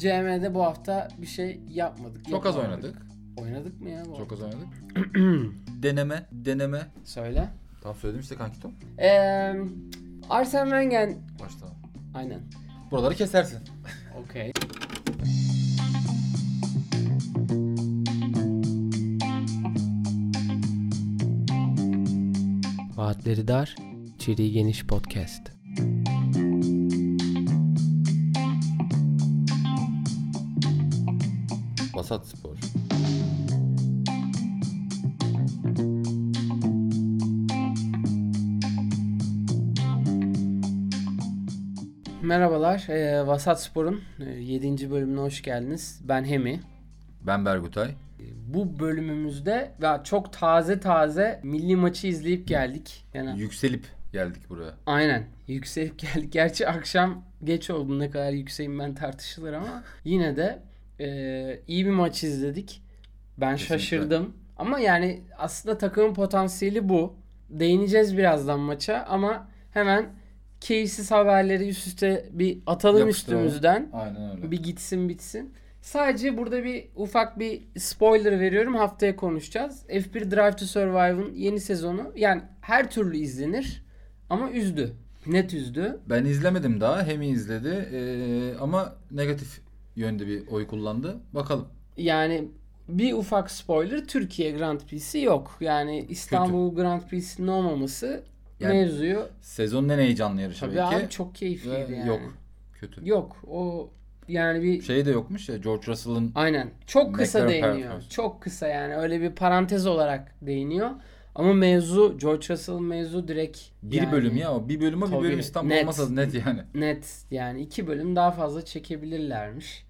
CM'de bu hafta bir şey yapmadık. Çok az yapamadık. oynadık. Oynadık mı ya? bu Çok hafta? az oynadık. deneme, deneme. Söyle. Tam söyledim işte kanki Tom. Eee Arsene Wenger. Başta. Aynen. Buraları kesersin. Okey. Vaatleri dar, içeriği geniş podcast. Vasat spor. Merhabalar, eee, Vasat Spor'un 7. bölümüne hoş geldiniz. Ben Hemi. Ben Bergutay. Bu bölümümüzde ya çok taze taze milli maçı izleyip geldik. Yani Yükselip geldik buraya. aynen yükselip geldik. Gerçi akşam geç oldu ne kadar yükseğim ben tartışılır ama yine de eee, iyi bir maç izledik. Ben Kesinlikle. şaşırdım. Ama yani aslında takımın potansiyeli bu. Değineceğiz birazdan maça ama hemen keyifsiz haberleri üst üste bir atalım Yapıştıralım. üstümüzden. Aynen öyle. Bir gitsin bitsin. Sadece burada bir ufak bir spoiler veriyorum. Haftaya konuşacağız. F1 Drive to Survive'ın yeni sezonu yani her türlü izlenir ama üzdü. Net üzdü. Ben izlemedim daha. Hemi izledi. Ee, ama negatif yönde bir oy kullandı. Bakalım. Yani bir ufak spoiler Türkiye Grand Prix'si yok. Yani İstanbul Grand Prix'sinin olmaması Yani mevzuyu Sezonun en heyecanlı yarışı tabii belki. abi çok Ve keyifliydi yani. Yok. Kötü. Yok o yani bir Şey de yokmuş ya George Russell'ın Aynen. Çok kısa değiniyor. performansı. Çok kısa yani. Öyle bir parantez olarak değiniyor. Ama mevzu George Russell'ın mevzu direkt bir yani bölüm ya o. Bir bölüm o bir bölüm İstanbul net. olmasa net yani. net yani iki bölüm daha fazla çekebilirlermiş.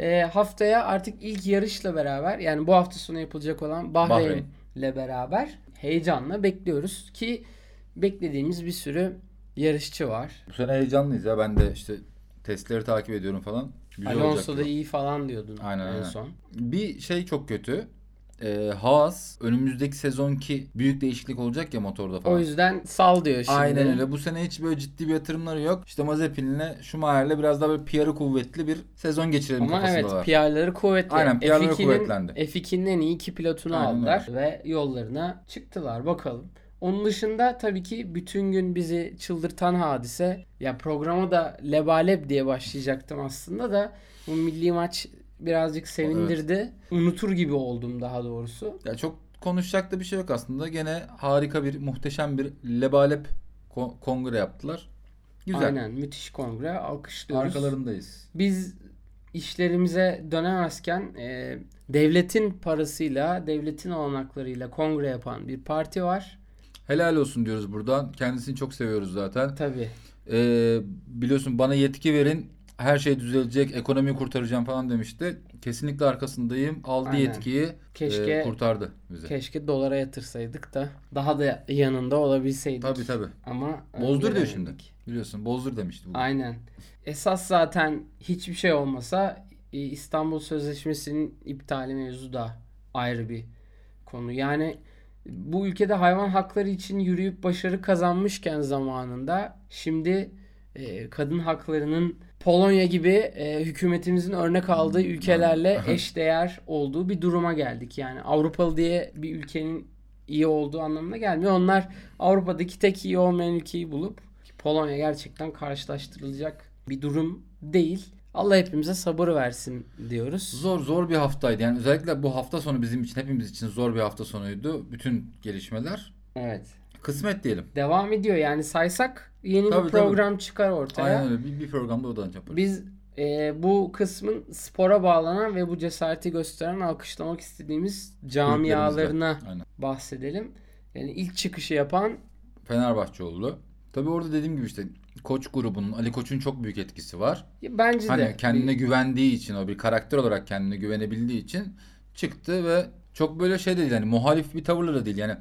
Ee, haftaya artık ilk yarışla beraber yani bu hafta sonu yapılacak olan Bahreyn Bahreyn. beraber heyecanla bekliyoruz ki beklediğimiz bir sürü yarışçı var. Bu sene heyecanlıyız ya. Ben de işte testleri takip ediyorum falan. Güzel Alonso da iyi falan diyordun Aynen, en aynen. son. Bir şey çok kötü. Ee, Haas önümüzdeki sezonki büyük değişiklik olacak ya motorda falan. O yüzden sal diyor şimdi. Aynen öyle. Bu sene hiç böyle ciddi bir yatırımları yok. İşte Mazepin'le Schumacher'le biraz daha böyle PR'ı kuvvetli bir sezon geçirelim Ama evet kafasındalar. PR'ları kuvvetli. Aynen, PR'ları F2'nin kuvvetlendi. F2'nin en iyi iki pilotunu Aynen aldılar ve yollarına çıktılar. Bakalım. Onun dışında tabii ki bütün gün bizi çıldırtan hadise ya programa da lebalep diye başlayacaktım aslında da bu milli maç birazcık sevindirdi. Unutur gibi oldum daha doğrusu. Ya çok konuşacak da bir şey yok aslında. Gene harika bir, muhteşem bir lebalep ko- kongre yaptılar. Güzel. Aynen müthiş kongre alkışlıyoruz. Arkalarındayız. Biz işlerimize dönemezken e, devletin parasıyla, devletin olanaklarıyla kongre yapan bir parti var. Helal olsun diyoruz buradan. Kendisini çok seviyoruz zaten. Tabii. Ee, biliyorsun bana yetki verin. Her şey düzelecek. Ekonomiyi kurtaracağım falan demişti. Kesinlikle arkasındayım. Aldı Aynen. yetkiyi. Keşke e, kurtardı bizi. keşke dolara yatırsaydık da daha da yanında olabilseydik. Tabii tabii. Ama Bozdur diyor şimdi. Biliyorsun bozdur demişti. bugün. Aynen. Esas zaten hiçbir şey olmasa e, İstanbul Sözleşmesi'nin iptali mevzu da ayrı bir konu. Yani bu ülkede hayvan hakları için yürüyüp başarı kazanmışken zamanında şimdi e, kadın haklarının Polonya gibi e, hükümetimizin örnek aldığı ülkelerle eşdeğer olduğu bir duruma geldik. Yani Avrupalı diye bir ülkenin iyi olduğu anlamına gelmiyor. Onlar Avrupa'daki tek iyi olmayan ülkeyi bulup Polonya gerçekten karşılaştırılacak bir durum değil. Allah hepimize sabır versin diyoruz. Zor zor bir haftaydı. Yani özellikle bu hafta sonu bizim için hepimiz için zor bir hafta sonuydu. Bütün gelişmeler. Evet. Kısmet diyelim. Devam ediyor yani saysak yeni Tabii, bir program çıkar ortaya. Aynen öyle. Bir, bir programda odan yaparız. Biz e, bu kısmın spora bağlanan ve bu cesareti gösteren alkışlamak istediğimiz camialarına bahsedelim. Yani ilk çıkışı yapan Fenerbahçe oldu. Tabii orada dediğim gibi işte Koç grubunun, Ali Koç'un çok büyük etkisi var. bence Hani de kendine bir- güvendiği için o bir karakter olarak kendine güvenebildiği için çıktı ve çok böyle şey de değil yani muhalif bir tavırla da değil yani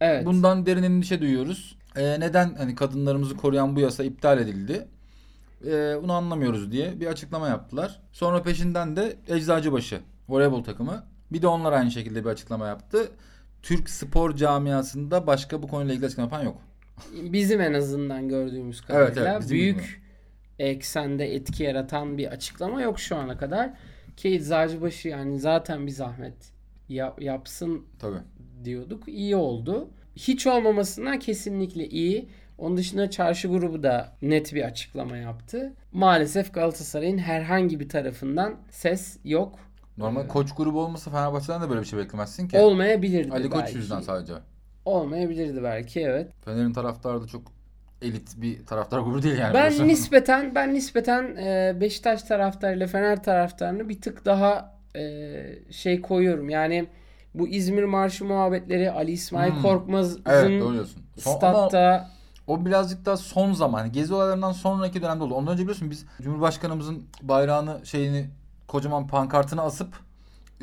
evet. bundan derin endişe duyuyoruz. Ee, neden hani kadınlarımızı koruyan bu yasa iptal edildi? Ee, bunu anlamıyoruz diye bir açıklama yaptılar. Sonra peşinden de Eczacıbaşı voleybol takımı bir de onlar aynı şekilde bir açıklama yaptı. Türk spor camiasında başka bu konuyla ilgili açıklama yapan yok. Bizim en azından gördüğümüz Evet, kadarıyla evet, bizim büyük bilmiyorum. eksende etki yaratan bir açıklama yok şu ana kadar. Ki Eczacıbaşı yani zaten bir zahmet ya- yapsın Tabii. Diyorduk. İyi oldu. Hiç olmamasından kesinlikle iyi. Onun dışında çarşı grubu da net bir açıklama yaptı. Maalesef Galatasaray'ın herhangi bir tarafından ses yok. Normal koç grubu olmasa Fenerbahçe'den de böyle bir şey beklemezsin ki. Olmayabilirdi Ali Koç belki. yüzünden sadece. Olmayabilirdi belki evet. Fener'in taraftarı da çok elit bir taraftar grubu değil yani. Ben biliyorsun. nispeten ben nispeten e, Beşiktaş taraftarıyla Fener taraftarını bir tık daha e, şey koyuyorum. Yani bu İzmir Marşı muhabbetleri Ali İsmail Hmm. Korkmaz'ın Evet. Son, statta o birazcık daha son zaman. Hani Gezi olaylarından sonraki dönemde oldu. Ondan önce biliyorsun biz Cumhurbaşkanımızın bayrağını şeyini kocaman pankartını asıp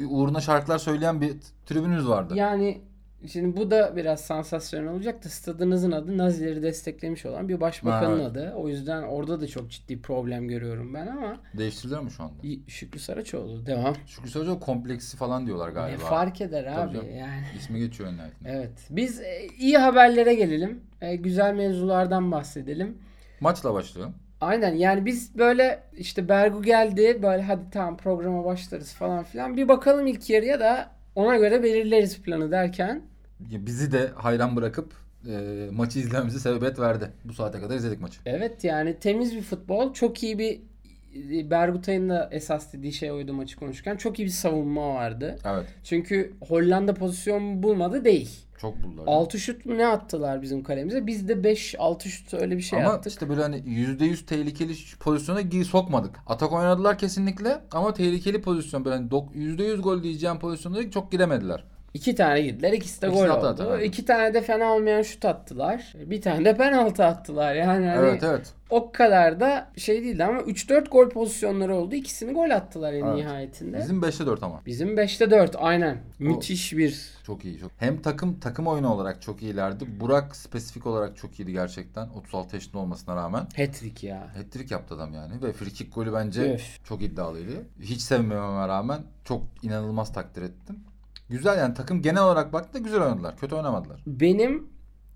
uğruna şarkılar söyleyen bir tribünümüz vardı. yani şimdi bu da biraz sansasyon olacak da stadınızın adı Nazileri desteklemiş olan bir başbakanın Ha, evet. adı. O yüzden orada da çok ciddi problem görüyorum ben ama Değiştiriliyor mu şu anda? Şükrü Saraçoğlu devam. Şükrü Sözcü kompleksi falan diyorlar Ne galiba. fark eder Tabii abi canım. yani. İsmi geçiyor en. Evet. Biz e, iyi haberlere gelelim. E, güzel mevzulardan bahsedelim. Maçla başlayalım. Aynen yani biz böyle işte Bergu geldi böyle hadi tamam programa başlarız falan filan. Bir bakalım ilk yarıya da ona göre belirleriz planı derken. Bizi de hayran bırakıp e, maçı izlememize sebebiyet verdi. Bu saate kadar izledik maçı. Evet yani temiz bir futbol. Çok iyi bir e, Bergutay'ın da esas dediği şey oydu maçı konuşurken. Çok iyi bir savunma vardı. Evet. Çünkü Hollanda pozisyon bulmadı değil. Çok buldular. 6 şut mu ne attılar bizim kalemize? Biz de 5-6 şut öyle bir şey ama attık. işte böyle hani %100 tehlikeli pozisyona gir sokmadık. Atak oynadılar kesinlikle ama tehlikeli pozisyon böyle hani dok- %100 gol diyeceğim pozisyonda çok giremediler. İki tane girdiler. ikisi de İkisi gol de attı oldu. zaten, evet. İki tane de fena olmayan şut attılar. Bir tane de penaltı attılar. Yani hani evet evet. o kadar da şey değildi ama 3-4 gol pozisyonları oldu. İkisini gol attılar en Evet. nihayetinde. Bizim 5'te 4 ama. Bizim 5'te 4 aynen. Müthiş bir Çok iyi. Çok. Hem takım takım oyunu olarak çok iyilerdi. Burak spesifik olarak çok iyiydi gerçekten. 36 yaşında olmasına rağmen. hat-trick ya. Hat-trick yaptı adam yani. Ve free kick golü bence Öf. çok iddialıydı. Hiç sevmememe rağmen çok inanılmaz takdir ettim. Güzel yani takım genel olarak baktığında güzel oynadılar. Kötü oynamadılar. Benim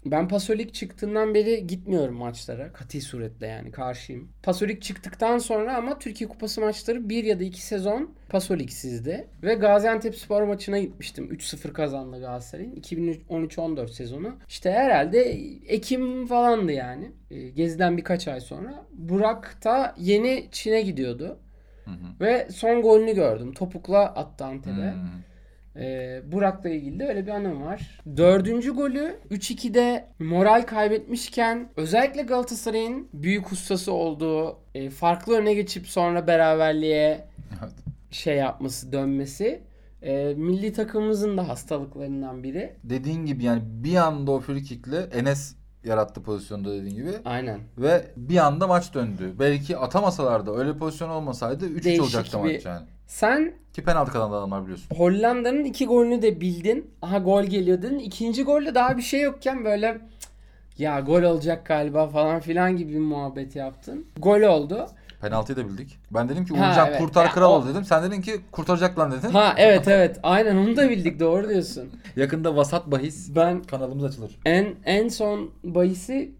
ben Pasolik çıktığından beri gitmiyorum maçlara. Kati suretle yani karşıyım. Pasolik çıktıktan sonra ama Türkiye Kupası maçları bir ya da iki sezon Pasoliksizdi. Ve Gaziantep Spor maçına gitmiştim. 3-0 kazandı Galatasaray'ın. 2013-14 sezonu. İşte herhalde Ekim falandı yani. E, Geziden birkaç ay sonra. Burak da yeni Çin'e gidiyordu. Hı hı. Ve son golünü gördüm. Topukla attı Antep'e. Hmm. Ee, Burak'la ilgili de öyle bir anım var. Dördüncü golü 3-2'de moral kaybetmişken özellikle Galatasaray'ın büyük ustası olduğu e, farklı öne geçip sonra beraberliğe Evet. şey yapması dönmesi e, milli takımımızın da hastalıklarından biri. Dediğin gibi yani bir anda o free kickle Enes yarattı pozisyonda dediğin gibi. Aynen. Ve bir anda maç döndü. Belki atamasalardı öyle pozisyon olmasaydı 3-3 Değişik olacaktı bir- maç yani. Sen Ki penaltı kazandı adamlar biliyorsun. Hollanda'nın iki golünü de bildin. Aha gol geliyor dedin. İkinci golde daha bir şey yokken böyle "Cık, ya gol olacak galiba falan filan gibi bir muhabbet yaptın. Gol oldu. Penaltıyı da bildik. Ben dedim ki Uğurcan evet. kurtar Ya kral o- ol dedim. Sen dedin ki kurtaracak lan dedin. Ha evet evet aynen onu da bildik doğru diyorsun. Yakında vasat bahis Ben kanalımız açılır. en en son bahisi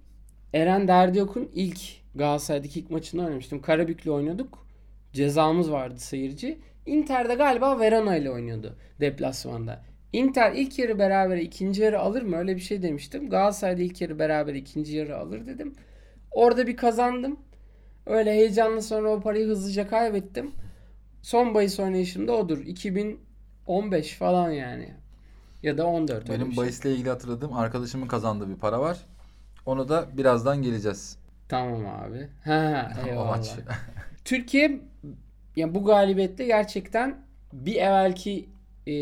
Eren Derdiyok'un ilk Galatasaray'daki ilk maçını oynamıştım. Karabük'le oynuyorduk. Cezamız vardı seyirci. Inter'de galiba Verona ile oynuyordu deplasmanda. Inter ilk yarı beraber ikinci yarı alır mı? Öyle bir şey demiştim. Galatasaray'da ilk yarı beraber ikinci yarı alır dedim. Orada bir kazandım. Öyle heyecanlı sonra o parayı hızlıca kaybettim. Son bahis oynayışım da odur. 2015 falan yani. Ya da 14 öyle bir Benim şey. bahisle ilgili hatırladığım arkadaşımın kazandığı bir para var. Onu da birazdan geleceğiz. Tamam abi. Ha, eyvallah. Türkiye yani bu galibiyetle gerçekten bir evvelki e,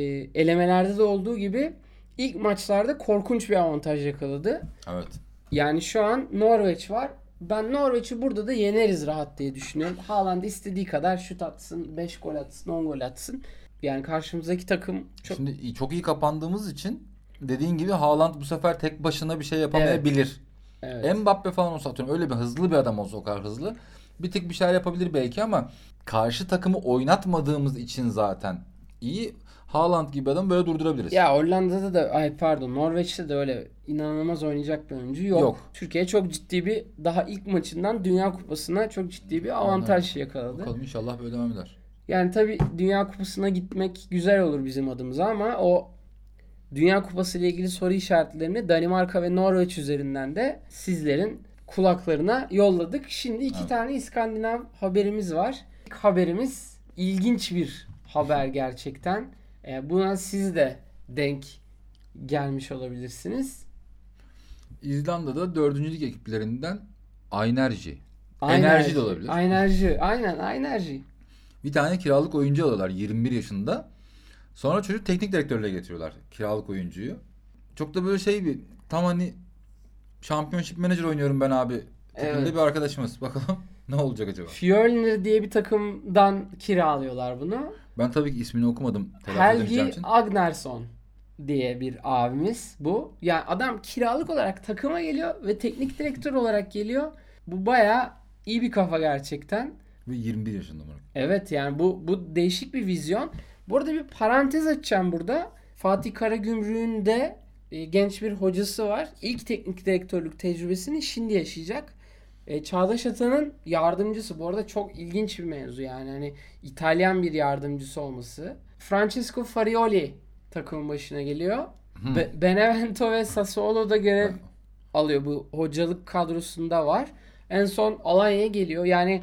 elemelerde de olduğu gibi ilk maçlarda korkunç bir avantaj yakaladı. Evet. Yani şu an Norveç var. Ben Norveç'i burada da yeneriz rahat diye düşünüyorum. Haaland istediği kadar şut atsın, 5 gol atsın, 10 gol atsın. Yani karşımızdaki takım çok Şimdi çok iyi kapandığımız için dediğin gibi Haaland bu sefer tek başına bir şey yapamayabilir. evet. Mbappe falan olsa atıyorum öyle bir hızlı bir adam olsa o kadar hızlı. Bir tık bir şeyler yapabilir belki ama karşı takımı oynatmadığımız için zaten iyi. Haaland gibi adam böyle durdurabiliriz. Ya Hollanda'da da ay pardon Norveç'te de öyle inanılmaz oynayacak bir oyuncu yok. Yok. Türkiye çok ciddi bir daha ilk maçından Dünya Kupası'na çok ciddi bir avantaj yakaladı. Bakalım inşallah böyle devam eder. Yani tabii Dünya Kupası'na gitmek güzel olur bizim adımıza ama o Dünya Kupası ile ilgili soru işaretlerini Danimarka ve Norveç üzerinden de sizlerin kulaklarına yolladık. Şimdi iki Evet. tane İskandinav haberimiz var. İlk haberimiz ilginç bir haber gerçekten. Ee, buna siz de denk gelmiş olabilirsiniz. İzlanda'da 4. lig ekiplerinden Aynerji. Enerji de olabilir. Enerji. Aynen enerji. Bir tane kiralık oyuncu alıyorlar 21 yaşında. Sonra çocuk teknik direktörle getiriyorlar kiralık oyuncuyu. Çok da böyle şey bir tam hani Championship Manager oynuyorum ben abi. Takımda Evet. bir arkadaşımız. Bakalım ne olacak acaba? Fjölnir diye bir takımdan kiralıyorlar bunu. Ben tabii ki ismini okumadım. Helgi için. Agnarsson diye bir abimiz bu. Yani adam kiralık olarak takıma geliyor ve teknik direktör olarak geliyor. Bu bayağı iyi bir kafa gerçekten. Ve 21 yaşında mı? Evet yani bu bu değişik bir vizyon. Bu arada bir parantez açacağım burada. Fatih Karagümrük'ün de e, genç bir hocası var. İlk teknik direktörlük tecrübesini şimdi yaşayacak. E, Çağdaş Atan'ın yardımcısı. Bu arada çok ilginç bir mevzu yani. Hani İtalyan bir yardımcısı olması. Francesco Farioli takımın başına geliyor. Be- Benevento ve Sassuolo'da görev alıyor. Bu hocalık kadrosunda var. En son Alanya'ya geliyor. Yani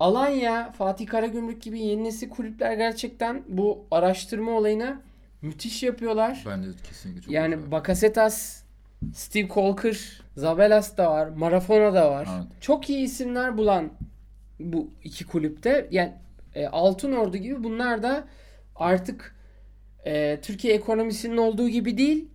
Alanya, Fatih Karagümrük gibi yeni nesil kulüpler gerçekten bu araştırma olayını müthiş yapıyorlar. Bence kesinlikle çok Yani güzel. Bakasetas, Steve Colker, Zabelas da var, Marafona da var. Evet. Çok iyi isimler bulan bu iki kulüpte. Yani e, Altın Ordu gibi bunlar da artık e, Türkiye ekonomisinin olduğu gibi değil.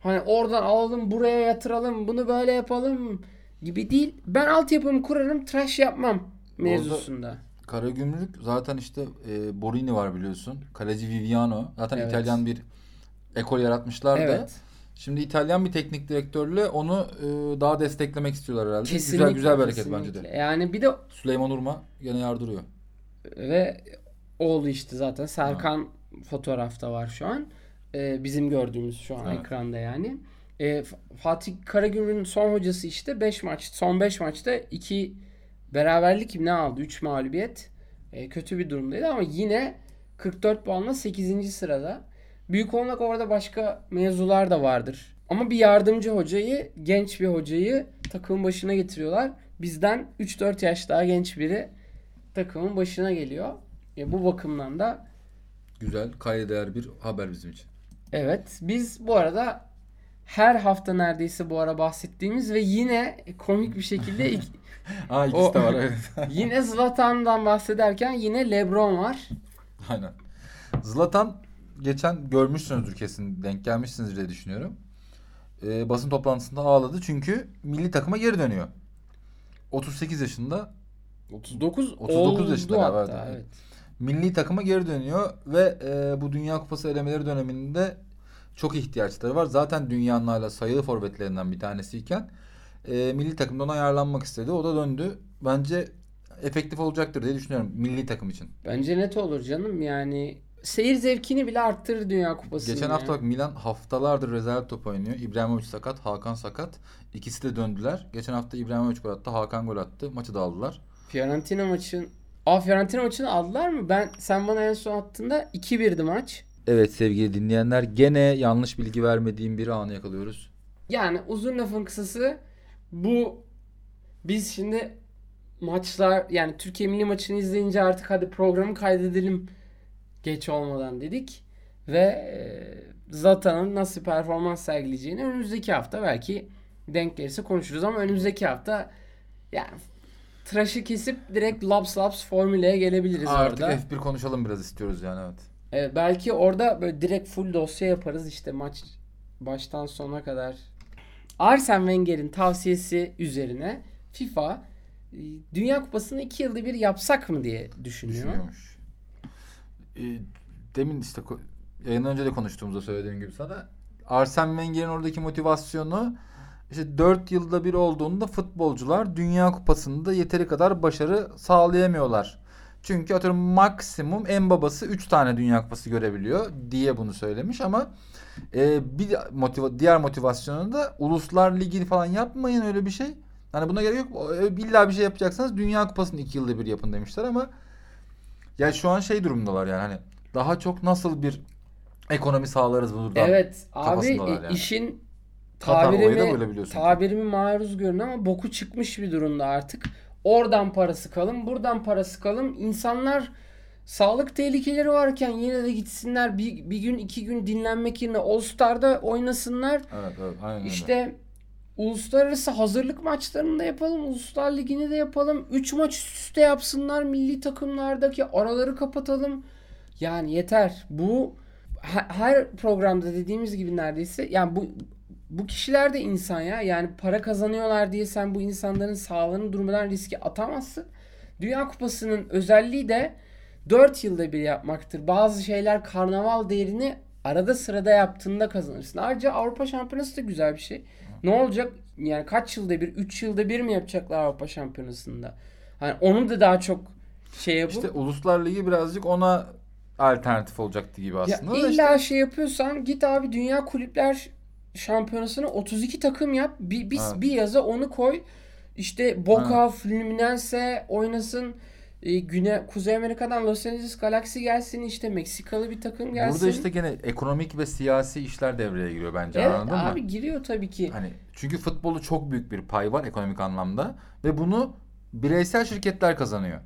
Hani oradan alalım buraya yatıralım bunu böyle yapalım gibi değil. Ben altyapımı kurarım tıraş yapmam mevzusunda. Karagümrük zaten işte e, Borini var biliyorsun. Kaleci Viviano. Zaten Evet. İtalyan bir ekol yaratmışlar da. Evet. Şimdi İtalyan bir teknik direktörle onu e, daha desteklemek istiyorlar herhalde. Kesinlikle. güzel güzel bir hareket kesinlikle. bence de. Yani bir de Süleyman Urma gene yardırıyor. ve oğlu işte zaten Serkan fotoğrafta var şu an. Ee, bizim gördüğümüz şu an Evet. ekranda yani. Ee, Fatih Karagümrük'ün son hocası işte 5 maç son 5 maçta 2 beraberlik ne aldı? 3 mağlubiyet. Ee, kötü bir durumdaydı ama yine 44 puanla 8. sırada. Büyük olarak orada başka mevzular da vardır. Ama bir yardımcı hocayı, genç bir hocayı takımın başına getiriyorlar. Bizden 3-4 yaş daha genç biri takımın başına geliyor. E, bu bakımdan da Güzel, kayda değer bir haber bizim için. evet biz bu arada her hafta neredeyse bu ara bahsettiğimiz ve yine komik bir şekilde Aa ikisi O- de var evet. yine Zlatan'dan bahsederken yine LeBron var. Aynen. Zlatan geçen görmüşsünüzdür kesin denk gelmişsiniz diye düşünüyorum. Ee, basın toplantısında ağladı çünkü milli takıma geri dönüyor. 38 yaşında 39 39 oldu yaşında galiba, hatta. evet. Evet. milli takıma geri dönüyor ve e, bu Dünya Kupası elemeleri döneminde çok ihtiyaçları var. Zaten dünyanın hala sayılı forvetlerinden bir tanesiyken e, milli takımdan ayarlanmak istedi. O da döndü. Bence efektif olacaktır diye düşünüyorum milli takım için. Bence net olur canım yani seyir zevkini bile arttırır Dünya Kupası'nın. Geçen hafta bak Milan haftalardır rezerv top oynuyor. İbrahimovic sakat, Hakan sakat. İkisi de döndüler. Geçen hafta İbrahimovic gol attı, Hakan gol attı. Maçı da aldılar. Fiorentina maçın Aa Fiorentina maçını aldılar mı? Ben sen bana en son attığında 2-1'di maç. Evet sevgili dinleyenler gene yanlış bilgi vermediğim bir anı yakalıyoruz. Yani uzun lafın kısası bu biz şimdi maçlar yani Türkiye milli maçını izleyince artık hadi programı kaydedelim geç olmadan dedik ve e, Zlatan'ın nasıl performans sergileyeceğini önümüzdeki hafta belki denk gelirse konuşuruz ama önümüzdeki hafta yani tıraşı kesip direkt laps laps formüleye gelebiliriz Artık orada. F1 konuşalım biraz istiyoruz yani evet. Evet, belki orada böyle direkt full dosya yaparız işte maç baştan sona kadar. Arsene Wenger'in tavsiyesi üzerine FIFA e, Dünya Kupası'nı iki yılda bir yapsak mı diye düşünüyor. Düşünüyormuş. Ee, demin işte yayın önce de konuştuğumuzda söylediğim gibi sana Arsene Wenger'in oradaki motivasyonu işte 4 yılda bir olduğunda futbolcular Dünya Kupası'nda yeteri kadar başarı sağlayamıyorlar Çünkü atıyorum maksimum en babası 3 tane Dünya Kupası görebiliyor diye bunu söylemiş ama e, bir motiva diğer motivasyonu da Uluslar Ligi falan yapmayın öyle bir şey. Hani buna gerek yok. E, İlla bir şey yapacaksanız Dünya Kupası'nı iki yılda bir yapın demişler ama ya şu an şey durumdalar yani hani daha çok nasıl bir ekonomi sağlarız buradan. Evet abi e, yani. işin tabirimi, tabirimi maruz görün ama boku çıkmış bir durumda artık. Oradan para sıkalım, buradan para sıkalım. İnsanlar sağlık tehlikeleri varken yine de gitsinler bir, bir gün iki gün dinlenmek yerine All Star'da oynasınlar. Evet evet aynen öyle. İşte uluslararası hazırlık maçlarını da yapalım. Uluslar Ligi'ni de yapalım. 3 maç üst üste yapsınlar milli takımlardaki araları kapatalım. Yani yeter. Bu he- her programda dediğimiz gibi neredeyse yani bu bu kişiler de insan ya. Yani para kazanıyorlar diye sen bu insanların sağlığını durmadan riske atamazsın. Dünya Kupası'nın özelliği de 4 yılda bir yapmaktır. Bazı şeyler karnaval değerini arada sırada yaptığında kazanırsın. Ayrıca Avrupa Şampiyonası da güzel bir şey. Ne olacak? Yani kaç yılda bir? 3 yılda bir mi yapacaklar Avrupa Şampiyonası'nda? Hani onu da daha çok şey yapıp İşte Uluslar Ligi birazcık ona alternatif olacaktı gibi ya aslında. da illa işte. şey yapıyorsan git abi Dünya Kulüpler Şampiyonası'na 32 takım yap. Bir, bir, Evet. bir yaza onu koy. İşte Boca, Fluminense oynasın. Ee, Güne, Kuzey Amerika'dan Los Angeles Galaxy gelsin. işte Meksikalı bir takım gelsin. Burada işte gene ekonomik ve siyasi işler devreye giriyor bence evet anladın mı? abi giriyor tabii ki. Hani çünkü futbolu çok büyük bir pay var ekonomik anlamda ve bunu bireysel şirketler kazanıyor.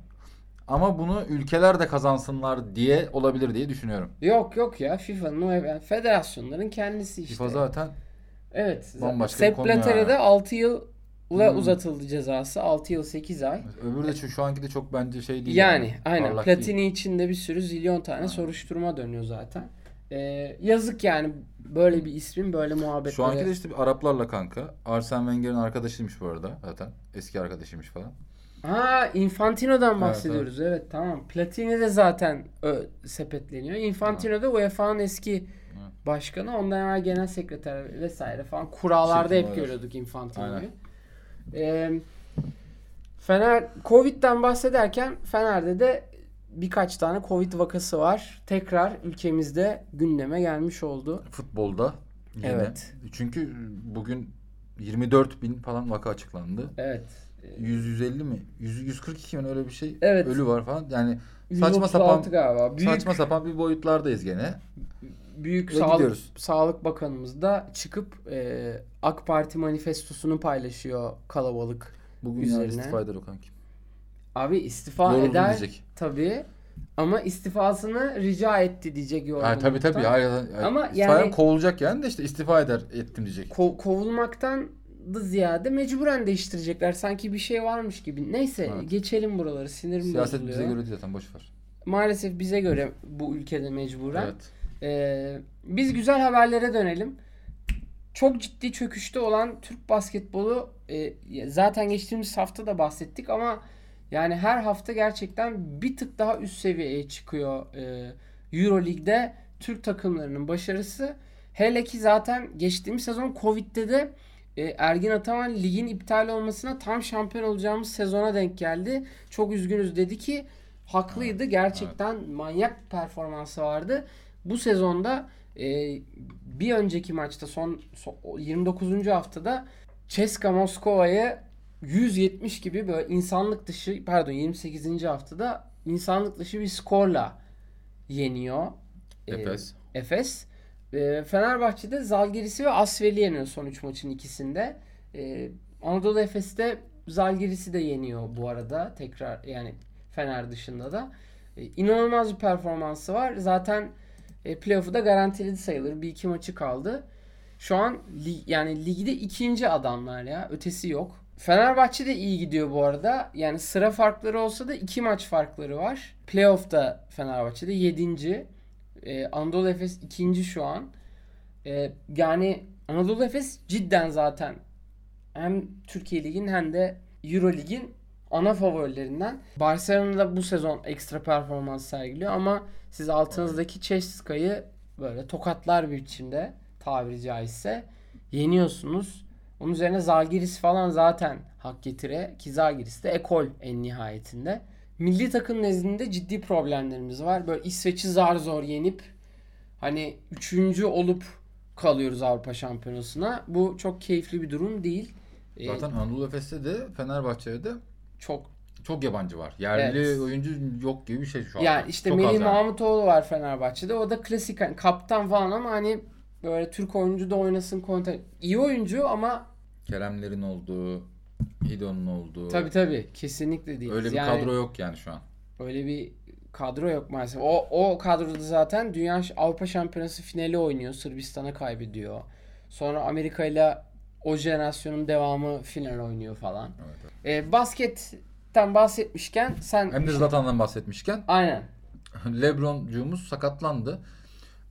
Ama bunu ülkeler de kazansınlar diye olabilir diye düşünüyorum. Yok yok ya FIFA'nın o yani federasyonların kendisi işte. FIFA zaten Evet. Bambaşka bir Sepp Blatter'e de 6 yıl Hmm. uzatıldı cezası. 6 yıl 8 ay. öbürü de şu, şu anki de çok bence şey değil. Yani aynen Parlak değil. Platini içinde bir sürü zilyon tane soruşturma dönüyor zaten. Ee, yazık yani böyle bir ismin böyle muhabbetlere. Şu anki de işte bir Araplarla kanka. Arsene Wenger'in arkadaşıymış bu arada zaten. Eski arkadaşıymış falan. Ha Infantino'dan Evet, bahsediyoruz. Evet, tamam. Platini de zaten ö, sepetleniyor. Infantino da UEFA'nın eski başkanı. Ondan evvel genel sekreter vesaire falan. Kurallarda hep Şekil görüyorduk Infantino'yu. Ee, Fener Covid'den bahsederken Fener'de de birkaç tane Covid vakası var. Tekrar ülkemizde gündeme gelmiş oldu. Futbolda yine. Evet. Çünkü bugün 24 bin falan vaka açıklandı. Evet. 100 150 mi? 100 142 mi öyle bir şey Evet. ölü var falan. Yani 136 saçma sapan galiba. Büyük saçma sapan bir boyutlardayız gene. Büyük Ve Sağlık, gidiyoruz. Sağlık Bakanımız da çıkıp e, AK Parti manifestosunu paylaşıyor kalabalık. Bugün Üzerine. yarın istifa eder o kanki. Abi istifa Yoruldum eder diyecek. tabii ama istifasını rica etti diyecek Ha, yorgunluktan. tabii tabii. Hayır, hayır. Ama yani- kovulacak yani de işte istifa eder ettim diyecek. Ko- kovulmaktan da ziyade mecburen değiştirecekler. Sanki bir şey varmış gibi. Neyse Evet. geçelim buraları. Sinirim Siyaset bozuluyor. bize göre değil zaten boş ver. Maalesef bize göre bu ülkede mecburen. Evet. Ee, biz güzel haberlere dönelim. Çok ciddi çöküşte olan Türk basketbolu e, zaten geçtiğimiz hafta da bahsettik ama yani her hafta gerçekten bir tık daha üst seviyeye çıkıyor e, Euro Lig'de Türk takımlarının başarısı. Hele ki zaten geçtiğimiz sezon Covid'de de e, Ergin Ataman ligin iptal olmasına tam şampiyon olacağımız sezona denk geldi. Çok üzgünüz dedi ki haklıydı. Gerçekten manyak performansı vardı. Bu sezonda e, bir önceki maçta son, son 29. haftada Ceska Moskova'yı 170 gibi böyle insanlık dışı pardon 28. haftada insanlık dışı bir skorla yeniyor. e, Efes. Ee, Fenerbahçe'de Zalgiris'i ve Asfel'i yeniyor son 3 maçın ikisinde. Ee, Anadolu Efes'te Zalgiris'i de yeniyor bu arada tekrar yani Fener dışında da. E, inanılmaz bir performansı var. Zaten e, playoff'u da garantiledi sayılır. Bir iki maçı kaldı. Şu an lig, yani ligde ikinci adamlar ya. Ötesi yok. Fenerbahçe de iyi gidiyor bu arada. Yani sıra farkları olsa da iki maç farkları var. Playoff'ta Fenerbahçe'de 7. E, Anadolu Efes ikinci şu an. E, yani Anadolu Efes cidden zaten hem Türkiye Ligi'nin hem de Euro Lig'in ana favorilerinden. Barcelona'da bu sezon ekstra performans sergiliyor ama siz altınızdaki Ceska'yı böyle tokatlar bir biçimde tabiri caizse yeniyorsunuz. Onun üzerine Zalgiris falan zaten hak getire ki Zalgiris de ekol en nihayetinde milli takım nezdinde ciddi problemlerimiz var. Böyle İsveç'i zar zor yenip hani üçüncü olup kalıyoruz Avrupa Şampiyonası'na. Bu çok keyifli bir durum değil. Ee, Zaten Anadolu Efes'te de Fenerbahçe'de de çok çok yabancı var. Yerli Evet. oyuncu yok gibi bir şey şu an. yani işte Çok Melih yani. Mahmutoğlu var Fenerbahçe'de. O da klasik hani kaptan falan ama hani böyle Türk oyuncu da oynasın konten. İyi oyuncu ama Keremlerin olduğu, İdo'nun olduğu. tabii tabii kesinlikle değil. Öyle bir Yani kadro yok yani şu an. Öyle bir kadro yok maalesef. O, o kadroda zaten Dünya Avrupa Şampiyonası finali oynuyor. Sırbistan'a kaybediyor. Sonra Amerika ile o jenerasyonun devamı final oynuyor falan. Evet, Ee, basketten bahsetmişken sen Hem de Zlatan'dan bahsetmişken aynen Lebron'cuğumuz sakatlandı.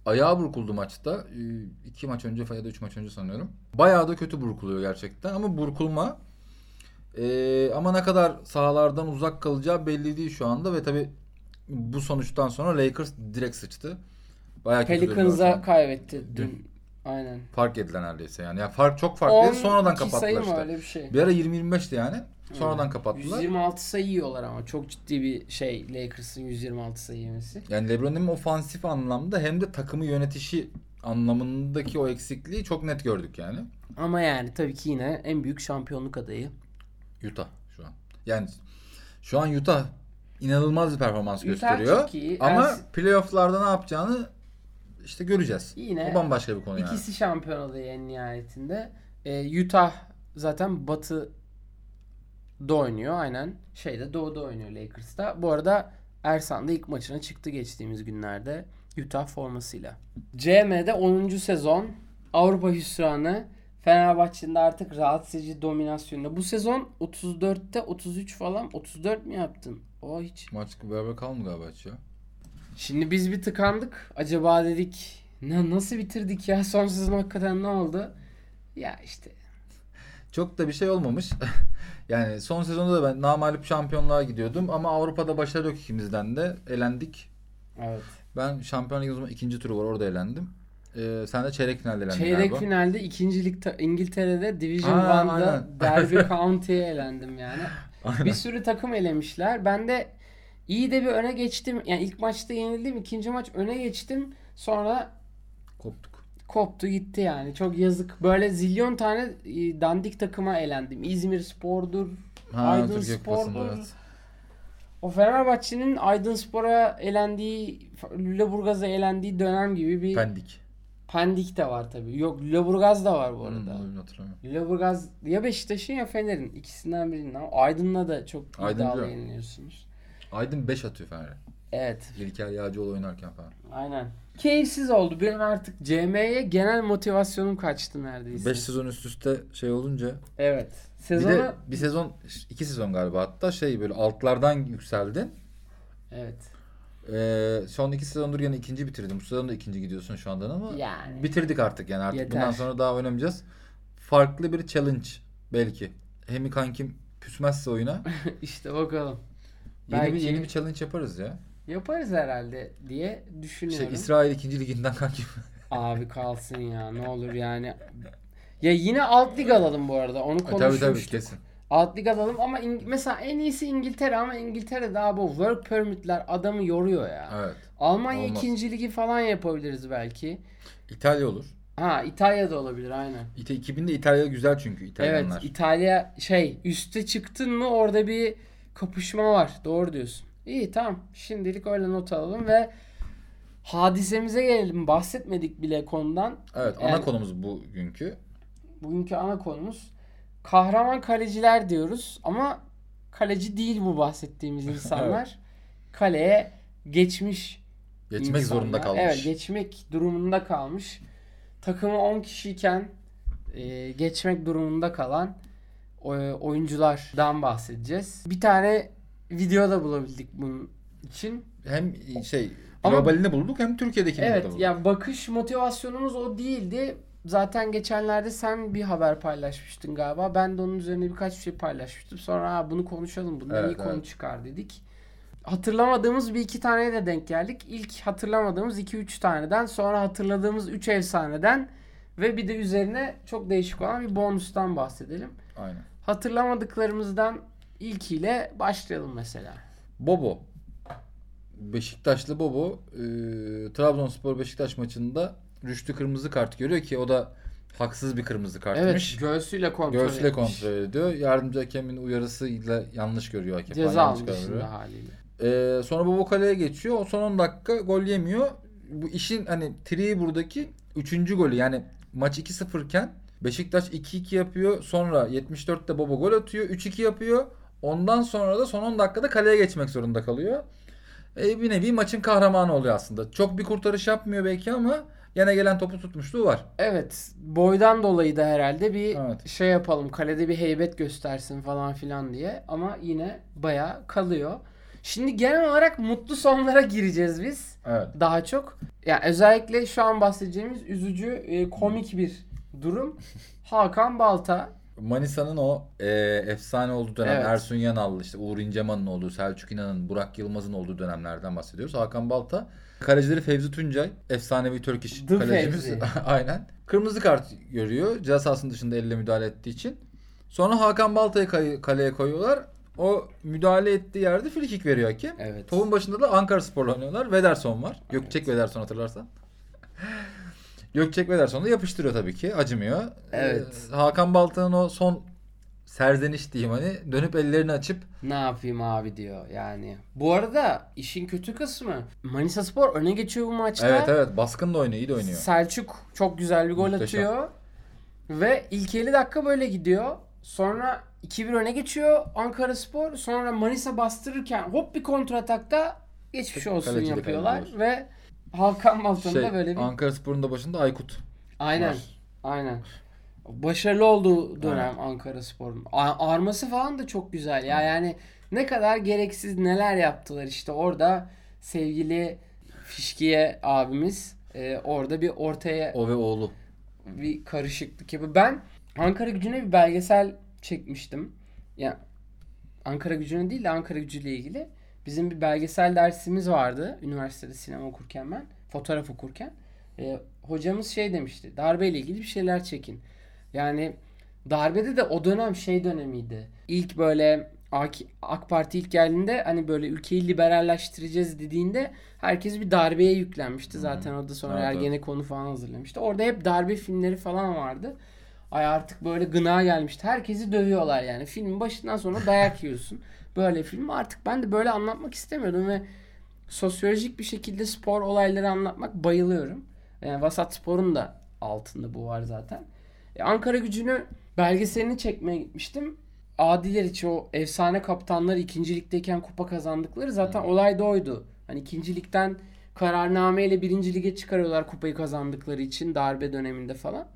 Ayağı burkuldu maçta. Ee, iki maç önce ya da üç maç önce sanıyorum. Bayağı da kötü burkuluyor gerçekten. Ama burkulma ee, ama ne kadar sahalardan uzak kalacağı belli değil şu anda ve tabi bu sonuçtan sonra Lakers direkt sıçtı. Bayağı Pelicans'a an. kaybetti dün. Aynen. Fark edilen neredeyse yani. ya fark çok farklıydı. Sonradan 12 kapattılar işte. öyle bir şey. Bir ara 20-25'ti yani. Sonradan kapattılar. 126 sayı yiyorlar ama çok ciddi bir şey Lakers'ın 126 sayı yemesi. Yani LeBron'un hem ofansif anlamda hem de takımı yönetişi anlamındaki o eksikliği çok net gördük yani. Ama yani tabii ki yine en büyük şampiyonluk adayı. Utah şu an. Yani şu an Utah inanılmaz bir performans Utah gösteriyor. çok iyi. Ama Els- playoff'larda ne yapacağını işte göreceğiz. Yine o bambaşka bir konu yani. İkisi şampiyon adayı en nihayetinde. Ee, Utah zaten batıda oynuyor aynen. Şeyde doğuda oynuyor Lakers'ta. Bu arada Ersan da ilk maçına çıktı geçtiğimiz günlerde Utah formasıyla. CM'de 10. sezon Avrupa hüsranı Fenerbahçe'nin de artık rahatsız edici dominasyonunda. Bu sezon 34'te 33 falan 34 mi yaptın? O hiç. Maç beraber kalmadı galiba hiç ya. Şimdi biz bir tıkandık. Acaba dedik ne nasıl bitirdik ya? Son sezon hakikaten ne oldu? Ya işte Çok da bir şey olmamış. yani son sezonda da ben namalip şampiyonluğa gidiyordum ama Avrupa'da başarı yok ikimizden de. Elendik. evet. Ben Şampiyon Ligi'nin ikinci turu var orada elendim. Ee, sen de çeyrek finalde elendin Çeyrek galiba. finalde ikincilik İngiltere'de Division Aa, 1'da aynen. Derby County'ye elendim yani. Aynen. Bir sürü takım elemişler. Ben de iyi de bir öne geçtim. Yani ilk maçta yenildim. ikinci maç öne geçtim. Sonra Koptuk. koptu gitti yani. Çok yazık. Böyle zilyon tane e, dandik takıma elendim. İzmir Spor'dur, Ha, Aydın Türkiye Kupası'nda, Spor'dur. evet. O Fenerbahçe'nin Aydın Spor'a elendiği, Lüleburgaz'a elendiği dönem gibi bir Pendik. Pendik de var tabii. Yok Lüleburgaz da var bu arada. Hmm, hatırlamıyorum. Lüleburgaz ya Beşiktaş'ın ya Fener'in ikisinden birinin ama Aydın'la da çok Aydın iddialı yeniliyorsunuz. Aydın 5 atıyor Fener'e. Evet İlker Yağcıoğlu oynarken falan. aynen. Keyifsiz oldu. Benim artık CM'ye genel motivasyonum kaçtı neredeyse. 5 sezon üst üste şey olunca. Evet. Bir Sezonu de bir sezon, iki sezon galiba hatta şey böyle altlardan yükseldin. evet. Ee, son iki sezondur yine ikinci bitirdim. Bu sezon da ikinci gidiyorsun şu andan ama Yani. bitirdik artık yani artık Yeter. bundan sonra daha oynamayacağız. Farklı bir challenge belki. Hemi kankim küsmezse oyuna işte bakalım. yeni bir Belki- yeni bir challenge yaparız ya. Yaparız herhalde diye düşünüyorum. Şey İsrail 2. liginden kankim. Abi kalsın ya ne olur yani. Ya yine alt lig alalım bu arada. Onu E, tabii konuşmuştuk. tabii kesin. Alt lig alalım ama İng- mesela en iyisi İngiltere ama İngiltere'de abi bu work permit'ler adamı yoruyor ya. Evet. Almanya Olmaz. ikinci ligi falan yapabiliriz belki. İtalya olur. Ha İtalya'da olabilir aynen. İta 2000'de İtalya güzel çünkü İtalyanlar. Evet İtalya şey üste çıktın mı orada bir kapışma var. Doğru diyorsun. İyi tamam. Şimdilik öyle not alalım ve hadisemize gelelim. Bahsetmedik bile konudan. Evet, ana Yani- konumuz bugünkü. Bugünkü ana konumuz kahraman kaleciler diyoruz ama kaleci değil bu bahsettiğimiz insanlar. Kaleye geçmiş Geçmek insanlar. zorunda kalmış. Evet geçmek durumunda kalmış. Takımı 10 kişiyken e, geçmek durumunda kalan e, oyunculardan bahsedeceğiz. Bir tane video da bulabildik bunun için. Hem şey globalini bulduk hem Türkiye'dekini de Evet bulduk. ya bakış motivasyonumuz o değildi. Zaten geçenlerde sen bir haber paylaşmıştın galiba. Ben de onun üzerine birkaç bir şey paylaşmıştım. Sonra "Aa, bunu konuşalım. Bundan Evet, iyi konu evet. çıkar dedik. Hatırlamadığımız bir iki taneye de denk geldik. İlk hatırlamadığımız 2-3 taneden sonra hatırladığımız 3 efsaneden ve bir de üzerine çok değişik olan bir bonustan bahsedelim. Aynen. Hatırlamadıklarımızdan ilkiyle başlayalım mesela. Bobo. Beşiktaşlı Bobo e, Trabzonspor Beşiktaş maçında Rüştü kırmızı kart görüyor ki o da haksız bir kırmızı kartmış. Evet göğsüyle kontrol Göğsüyle etmiş. kontrol ediyor. Yardımcı hakemin uyarısıyla yanlış görüyor hakem. Ceza almış haliyle. Ee, sonra Bobo kaleye geçiyor. O son 10 dakika gol yemiyor. Bu işin hani triği buradaki 3. golü. Yani maç 2-0 iken Beşiktaş 2-2 yapıyor. Sonra 74'te Bobo gol atıyor. 3-2 yapıyor. Ondan sonra da son 10 dakikada kaleye geçmek zorunda kalıyor. Ee, bir nevi maçın kahramanı oluyor aslında. Çok bir kurtarış yapmıyor belki ama yine gelen topu tutmuşluğu var. Evet boydan dolayı da herhalde bir Evet. şey yapalım kalede bir heybet göstersin falan filan diye ama yine baya kalıyor. Şimdi genel olarak mutlu sonlara gireceğiz biz Evet. daha çok. Yani özellikle şu an bahsedeceğimiz üzücü e, komik bir durum. Hakan Balta Manisa'nın o e, efsane olduğu dönem Evet. Ersun Yanal'lı işte Uğur İnceman'ın olduğu, Selçuk İnan'ın, Burak Yılmaz'ın olduğu dönemlerden bahsediyoruz. Hakan Balta. Kalecileri Fevzi Tuncay. Efsanevi Turkish The kalecimiz. Fevzi. Aynen. Kırmızı kart görüyor. Ceza sahasının dışında elle müdahale ettiği için. Sonra Hakan Balta'yı kay- kaleye koyuyorlar. O müdahale ettiği yerde free kick veriyor hakem. Evet. Topun başında da Ankara Spor'la oynuyorlar. Vederson var. Gökçek Vederson hatırlarsan. Gökçek Vederson da yapıştırıyor tabii ki. Acımıyor. Evet. Ee, Hakan Balta'nın o son serzeniş diyeyim hani dönüp ellerini açıp ne yapayım abi diyor yani. Bu arada işin kötü kısmı Manisa Spor öne geçiyor bu maçta. evet evet baskın da oynuyor iyi de oynuyor. Selçuk çok güzel bir gol Muhteşem. atıyor. Ve ilk 50 dakika böyle gidiyor. Sonra 2-1 öne geçiyor Ankara Spor. Sonra Manisa bastırırken hop bir kontratakta geçmiş olsun Kaleciyle yapıyorlar. Ve Hakan Baltan'ın Şey, böyle bir... Ankara Spor'un da başında Aykut. Aynen. var. Aynen. Başarılı olduğu dönem Ankara Spor'un. A- Arması falan da çok güzel ya. Yani ne kadar gereksiz neler yaptılar işte orada sevgili Fişkiye abimiz e, orada bir ortaya O ve oğlu. bir karışıklık yapıyor. Ben Ankara gücüne bir belgesel çekmiştim. Yani Ankara gücüne değil de Ankara gücüyle ilgili. Bizim bir belgesel dersimiz vardı. Üniversitede sinema okurken ben. Fotoğraf okurken. Ee, hocamız şey demişti. Darbeyle ilgili bir şeyler çekin. Yani darbede de o dönem şey dönemiydi. İlk böyle AK, AK Parti ilk geldiğinde hani böyle ülkeyi liberalleştireceğiz dediğinde herkes bir darbeye yüklenmişti. Zaten orada sonra Evet, evet. Ergenekonu falan hazırlamıştı. Orada hep darbe filmleri falan vardı. Ay artık böyle gına gelmişti. Herkesi dövüyorlar yani. Filmin başından sonra dayak yiyorsun. Böyle film artık ben de böyle anlatmak istemiyordum ve sosyolojik bir şekilde spor olayları anlatmak bayılıyorum. Yani Vasat Spor'un da altında bu var zaten. E, Ankara gücünü belgeselini çekmeye gitmiştim. Adiler için o efsane kaptanlar ikinci ligdeyken kupa kazandıkları zaten olay da oydu. Hani ikinci ligden kararnameyle birinci lige çıkarıyorlar kupayı kazandıkları için darbe döneminde falan.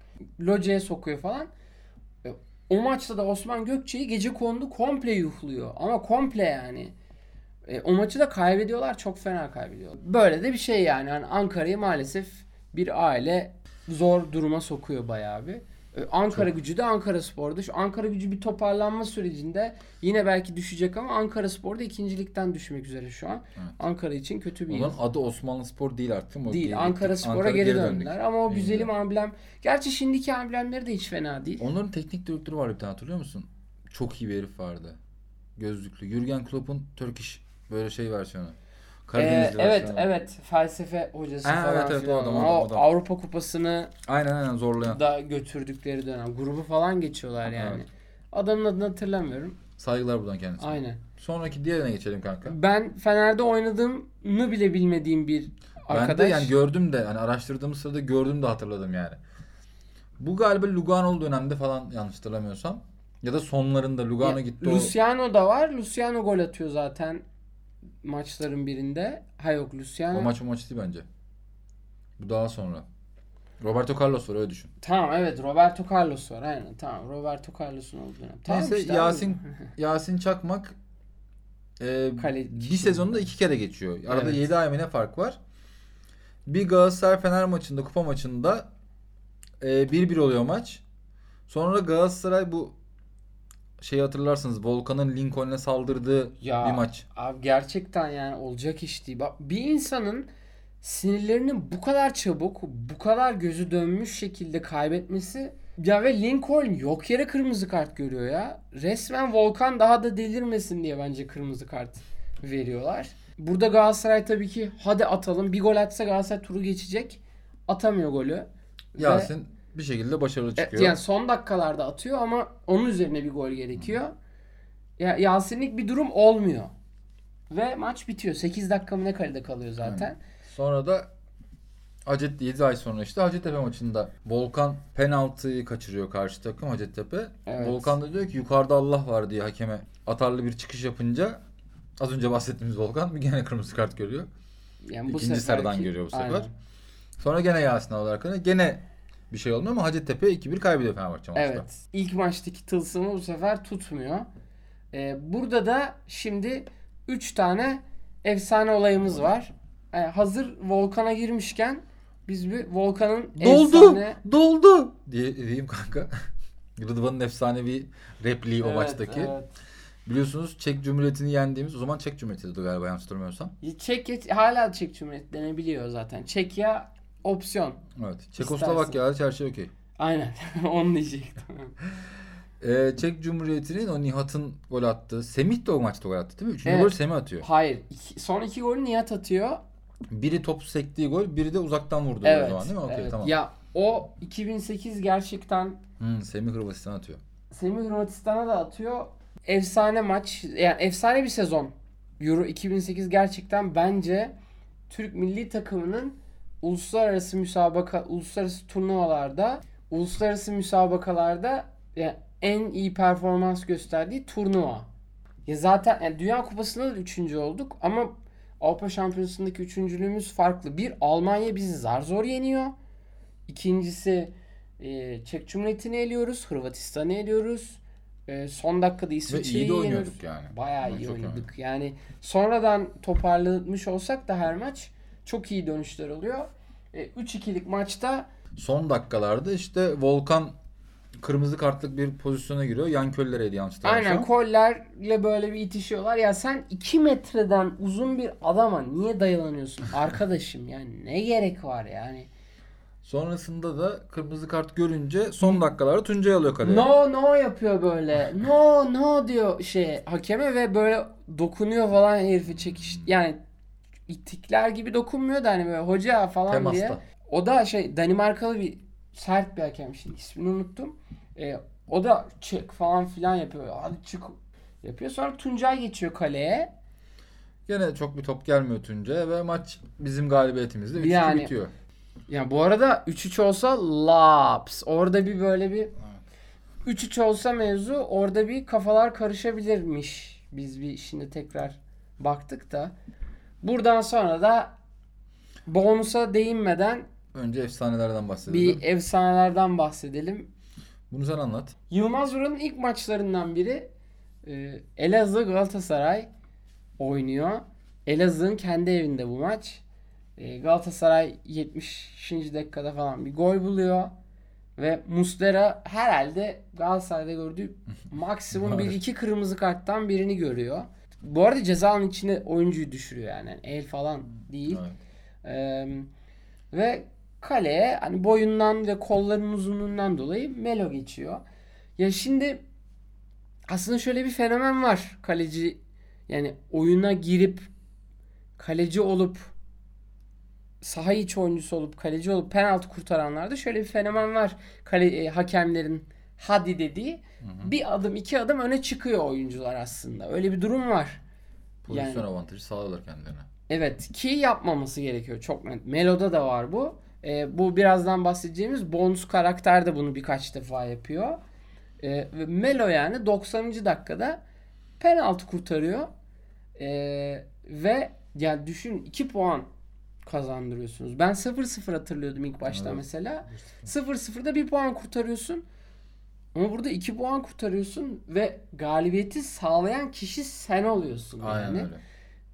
Loca'ya sokuyor falan. E, O maçta da Osman Gökçe'yi gece kondu komple yuhluyor. Ama komple yani. E, o maçı da kaybediyorlar. Çok fena kaybediyorlar. Böyle de bir şey yani. Hani Ankara'yı maalesef bir aile zor duruma sokuyor bayağı bir. E, Ankara gücü de Ankara Spor'da. Şu Ankara gücü bir toparlanma sürecinde yine belki düşecek ama Ankara Spor'da ikincilikten düşmek üzere şu an. Evet. Ankara için kötü bir yıl. Onun adı Osmanlı Spor değil artık o Değil. geri Ankara. Spor'a Ankara geri, döndük. döndüler ama o En güzelim güzel. amblem. Gerçi şimdiki amblemleri de hiç fena değil. Onların teknik direktörü var bir tane hatırlıyor musun? Çok iyi bir herif vardı. Gözlüklü. Jürgen Klopp'un Turkish böyle şey versiyonu. Ee, Karadenizli evet versiyonu. evet felsefe hocası Ha, falan evet, evet, o adam, O o adam, o. Avrupa Kupası'nı Aynen aynen zorlayan. da götürdükleri dönem. Grubu falan geçiyorlar yani. Evet. Adamın adını hatırlamıyorum. Saygılar buradan kendisine. Aynen. Sonraki diğerine geçelim kanka. Ben Fener'de oynadığımı bile bilmediğim bir arkadaş. Ben de yani gördüm de hani araştırdığım sırada gördüm de hatırladım yani. Bu galiba Lugano'lu dönemde falan yanlış hatırlamıyorsam. Ya da sonlarında Lugano Ya, gitti o. Luciano da var. Luciano gol atıyor zaten maçların birinde. Ha yok Luciano. O maç o maç değil bence. Bu daha sonra. Roberto Carlos var öyle düşün. Tamam evet Roberto Carlos var aynen tamam Roberto Carlos'un olduğu dönem. Tamam Neyse işte Yasin. Yasin Çakmak e, Kale- bir sezonda iki kere geçiyor. Arada Evet. 7 ay mı ne fark var? Bir Galatasaray Fener maçında kupa maçında e, 1-1 oluyor maç. Sonra Galatasaray bu şey hatırlarsınız Volkan'ın Lincoln'e saldırdığı Ya, bir maç. Abi gerçekten yani olacak iş değil. Bak bir insanın sinirlerinin bu kadar çabuk, bu kadar gözü dönmüş şekilde kaybetmesi ya ve Lincoln yok yere kırmızı kart görüyor ya. Resmen Volkan daha da delirmesin diye bence kırmızı kart veriyorlar. Burada Galatasaray tabii ki hadi atalım. Bir gol atsa Galatasaray turu geçecek. Atamıyor golü. Ve- Yasin bir şekilde başarılı e, çıkıyor. yani son dakikalarda atıyor ama onun üzerine bir gol gerekiyor. Ya Yasinlik bir durum olmuyor. Ve maç bitiyor. 8 dakika mı ne kalede kalıyor zaten. Sonra da Hacet 7 ay sonra işte Hacettepe maçında Volkan penaltıyı kaçırıyor karşı takım Hacettepe. Evet. Volkan da diyor ki yukarıda Allah var diye hakeme atarlı bir çıkış yapınca az önce bahsettiğimiz Volkan bir gene kırmızı kart görüyor. Yani İkinci seferki- sarıdan görüyor bu sefer. Aynen. Sonra gene Yasin alıyor arkana. Gene bir şey olmuyor ama Hacettepe 2-1 kaybediyor Fenerbahçe maçta. Evet. İlk maçtaki tılsımı bu sefer tutmuyor. Ee, burada da şimdi 3 tane efsane olayımız var. Ee, hazır Volkan'a girmişken biz bir Volkan'ın Doldu! efsane... Doldu! diye diyeyim kanka. Rıdvan'ın efsanevi repliği o Evet, maçtaki. evet. Biliyorsunuz Çek Cumhuriyeti'ni yendiğimiz o zaman Çek Cumhuriyeti'ydi galiba yanlış hatırlamıyorsam. Çek hala Çek Cumhuriyeti denebiliyor zaten. Çekya opsiyon. Evet. Çekoslovakya'da her şey okey. Aynen. Onu diyecektim. Ee, Çek Cumhuriyeti'nin o Nihat'ın gol attığı. Semih de o maçta gol attı değil mi? Üçüncü Evet. gol Semih atıyor. Hayır. iki- son iki golü Nihat atıyor. Biri top sektiği gol, biri de uzaktan vurdu o Evet. zaman değil mi? Okey evet. tamam. Ya o 2008 gerçekten Hmm, Semih Hırvatistan atıyor. Semih Hırvatistan'a da atıyor. Efsane maç. Yani efsane bir sezon. Euro 2008 gerçekten bence Türk milli takımının uluslararası müsabaka, uluslararası turnuvalarda, uluslararası müsabakalarda yani en iyi performans gösterdiği turnuva. Ya zaten yani Dünya Kupası'nda da üçüncü olduk ama Avrupa Şampiyonası'ndaki üçüncülüğümüz farklı. Bir Almanya bizi zar zor yeniyor. İkincisi e, Çek Cumhuriyeti'ni eliyoruz. Hırvatistan'ı eliyoruz. E, son dakikada Ve İsviçre'yi iyi de yeniyoruz. oynuyorduk yani. Bayağı Evet, iyi oynadık. Yani sonradan toparlanmış olsak da her maç çok iyi dönüşler oluyor. E, 3-2'lik maçta Son dakikalarda işte Volkan kırmızı kartlık bir pozisyona giriyor. Yan köllere yanlış hatırlamıyorsam. aynen kollerle böyle bir itişiyorlar. Ya sen 2 metreden uzun bir adama niye dayanıyorsun arkadaşım? Yani ne gerek var yani? Sonrasında da kırmızı kart görünce son dakikalarda Tuncay alıyor kaleye. No no yapıyor böyle. No no diyor şey hakeme ve böyle dokunuyor falan herifi çekiş. Yani itikler gibi dokunmuyor da hani böyle hoca falan Temasta. diye. O da şey Danimarkalı bir sert bir hakem şimdi ismini unuttum. Ee, o da çık falan filan yapıyor. Hadi çık yapıyor. Sonra Tuncay geçiyor kaleye. Gene çok bir top gelmiyor Tuncay'a ve maç bizim galibiyetimizle 3-2 Yani- bitiyor. Ya bu arada 3-3 olsa laps. Orada bir böyle bir 3-3 olsa mevzu orada bir kafalar karışabilirmiş. Biz bir şimdi tekrar baktık da. Buradan sonra da bonusa değinmeden Önce efsanelerden bahsedelim. bir efsanelerden bahsedelim. Bunu sen anlat. Yılmaz Vural'ın ilk maçlarından biri e, Elazığ Galatasaray oynuyor. Elazığ'ın kendi evinde bu maç. E, Galatasaray 70. dakikada falan bir gol buluyor. Ve Muslera herhalde Galatasaray'da gördüğü maksimum bir iki kırmızı karttan birini görüyor. Bu arada cezanın içine oyuncuyu düşürüyor yani. El falan değil. Evet. Ee, ve kaleye hani boyundan ve kollarının uzunluğundan dolayı Melo geçiyor. Ya şimdi aslında şöyle bir fenomen var. Kaleci yani oyuna girip kaleci olup saha içi oyuncusu olup kaleci olup penaltı kurtaranlarda şöyle bir fenomen var. Kale, e, hakemlerin hadi dediği bir adım iki adım öne çıkıyor oyuncular aslında. Öyle bir durum var. Pozisyon Yani- avantajı sağlıyorlar kendilerine. Evet ki yapmaması gerekiyor çok net. Melo'da da var bu. Ee, bu birazdan bahsedeceğimiz bonus karakter de bunu birkaç defa yapıyor. Ee, ve Melo yani 90. dakikada penaltı kurtarıyor. Ee, ve yani düşün 2 puan kazandırıyorsunuz. Ben 0-0 hatırlıyordum ilk başta Evet. mesela. 0-0'da 1 puan kurtarıyorsun. Ama burada 2 puan kurtarıyorsun ve galibiyeti sağlayan kişi sen oluyorsun Aynen yani. öyle.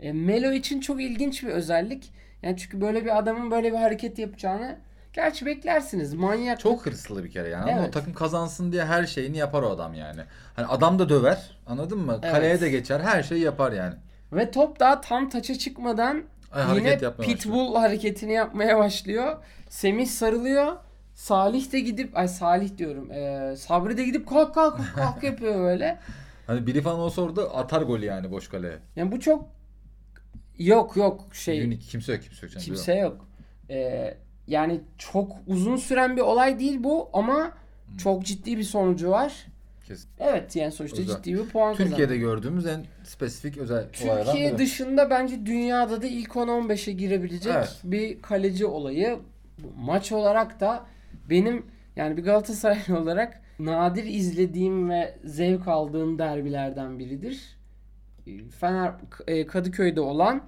E, Melo için çok ilginç bir özellik. Yani çünkü böyle bir adamın böyle bir hareket yapacağını gerçi beklersiniz. Manyak. Çok hırslı bir kere yani. Ama Evet. o takım kazansın diye her şeyini yapar o adam yani. Hani adam da döver. Anladın mı? Evet. Kaleye de geçer. Her şeyi yapar yani. Ve top daha tam taça çıkmadan Ay, yine pitbull hareketini yapmaya başlıyor. Semih sarılıyor. Salih de gidip ay Salih diyorum. E, Sabri de gidip kalk kalk kalk yapıyor böyle. Hani biri falan olsa orada atar golü yani boş kaleye. Yani bu çok Yok yok şey Unique. Kimse yok kimse yok. canım. kimse yok. Ee, yani çok uzun süren bir olay değil bu ama çok ciddi bir sonucu var. Kesin. Evet yani sonuçta Özel. ciddi bir puan kazandı. Türkiye'de gördüğümüz en spesifik özel Türkiye biri. dışında bence dünyada da ilk 10-15'e girebilecek Evet. bir kaleci olayı. Maç olarak da benim yani bir Galatasaraylı olarak nadir izlediğim ve zevk aldığım derbilerden biridir. Fener e, Kadıköy'de olan